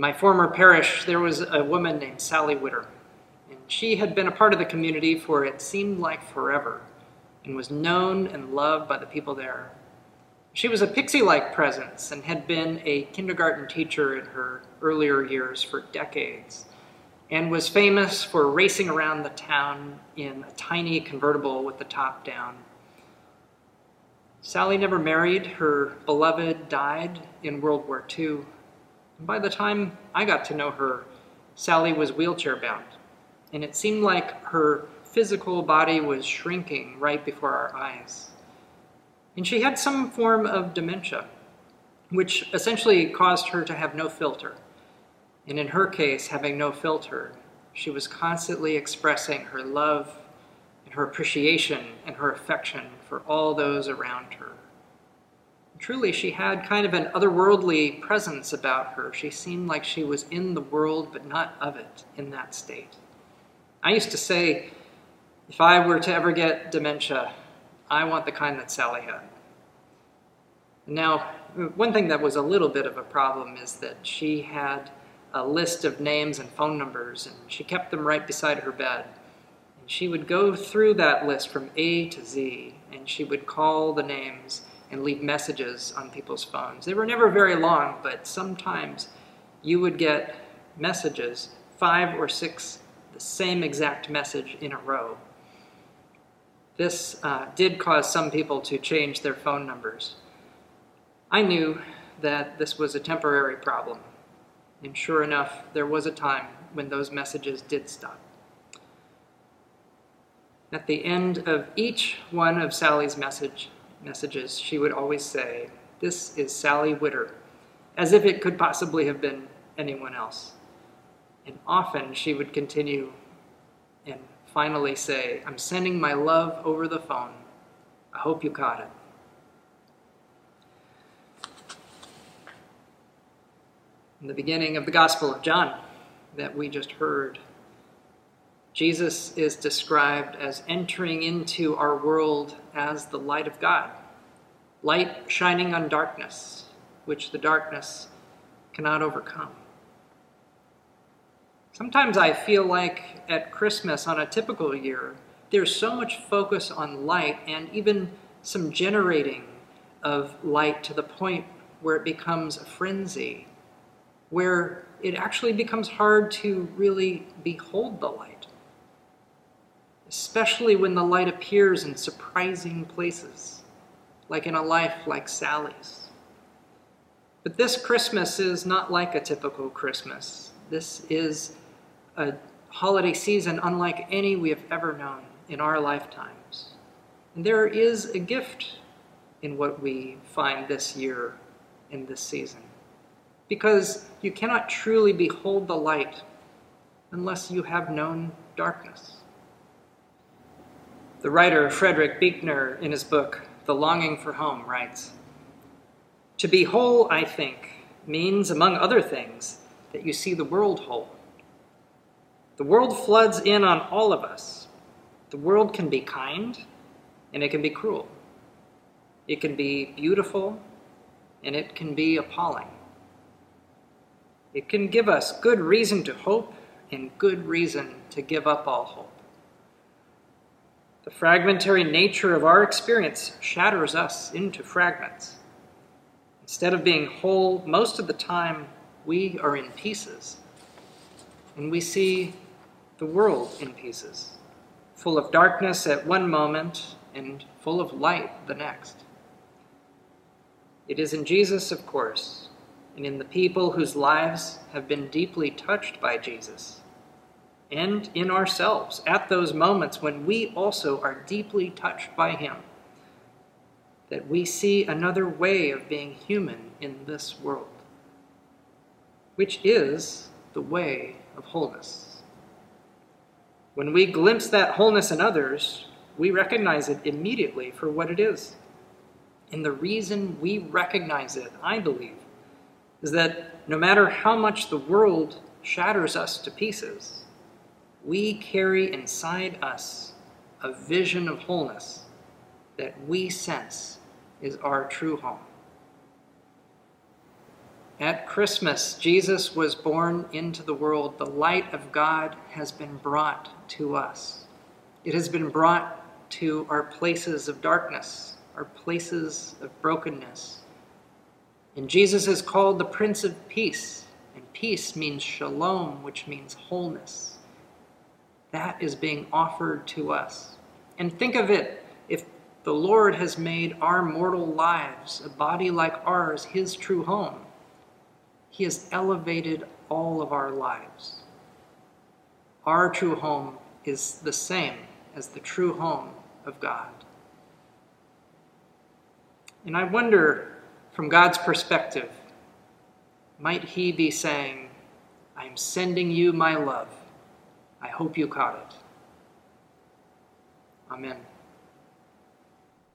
In my former parish, there was a woman named Sally Witter, and she had been a part of the community for it seemed like forever and was known and loved by the people there. She was a pixie like presence and had been a kindergarten teacher in her earlier years for decades and was famous for racing around the town in a tiny convertible with the top down. Sally never married. Her beloved died in World War II. By the time I got to know her, Sally was wheelchair bound, and it seemed like her physical body was shrinking right before our eyes. And she had some form of dementia, which essentially caused her to have no filter. And in her case, having no filter, she was constantly expressing her love and her appreciation and her affection for all those around her. Truly, she had kind of an otherworldly presence about her. She seemed like she was in the world, but not of it in that state. I used to say, if I were to ever get dementia, I want the kind that Sally had. Now, one thing that was a little bit of a problem is that she had a list of names and phone numbers, and she kept them right beside her bed. And she would go through that list from A to Z, and she would call the names and leave messages on people's phones. They were never very long, but sometimes you would get messages, five or six, the same exact message in a row. This uh, did cause some people to change their phone numbers. I knew that this was a temporary problem, and sure enough, there was a time when those messages did stop. At the end of each one of Sally's message, messages, she would always say, This is Sally Witter, as if it could possibly have been anyone else. And often she would continue and finally say, I'm sending my love over the phone. I hope you caught it. In the beginning of the Gospel of John that we just heard, Jesus is described as entering into our world as the light of God, light shining on darkness, which the darkness cannot overcome. Sometimes I feel like at Christmas on a typical year, there's so much focus on light and even some generating of light to the point where it becomes a frenzy, where it actually becomes hard to really behold the light, especially when the light appears in surprising places, like in a life like Sally's. But this Christmas is not like a typical Christmas. This is a holiday season unlike any we have ever known in our lifetimes. And there is a gift in what we find this year in this season. Because you cannot truly behold the light unless you have known darkness. The writer Frederick Buechner, in his book, The Longing for Home, writes To be whole, I think, means, among other things, that you see the world whole. The world floods in on all of us. The world can be kind and it can be cruel. It can be beautiful and it can be appalling. It can give us good reason to hope and good reason to give up all hope. The fragmentary nature of our experience shatters us into fragments. Instead of being whole, most of the time we are in pieces. And we see the world in pieces, full of darkness at one moment and full of light the next. It is in Jesus, of course, and in the people whose lives have been deeply touched by Jesus, and in ourselves at those moments when we also are deeply touched by Him, that we see another way of being human in this world, which is the way of wholeness. When we glimpse that wholeness in others, we recognize it immediately for what it is. And the reason we recognize it, I believe, is that no matter how much the world shatters us to pieces, we carry inside us a vision of wholeness that we sense is our true home. At Christmas, Jesus was born into the world. The light of God has been brought to us. It has been brought to our places of darkness, our places of brokenness. And Jesus is called the Prince of Peace, and peace means shalom, which means wholeness. That is being offered to us. And think of it if the Lord has made our mortal lives, a body like ours, his true home he has elevated all of our lives. Our true home is the same as the true home of God. And I wonder, from God's perspective, might He be saying, I am sending you my love. I hope you caught it. Amen.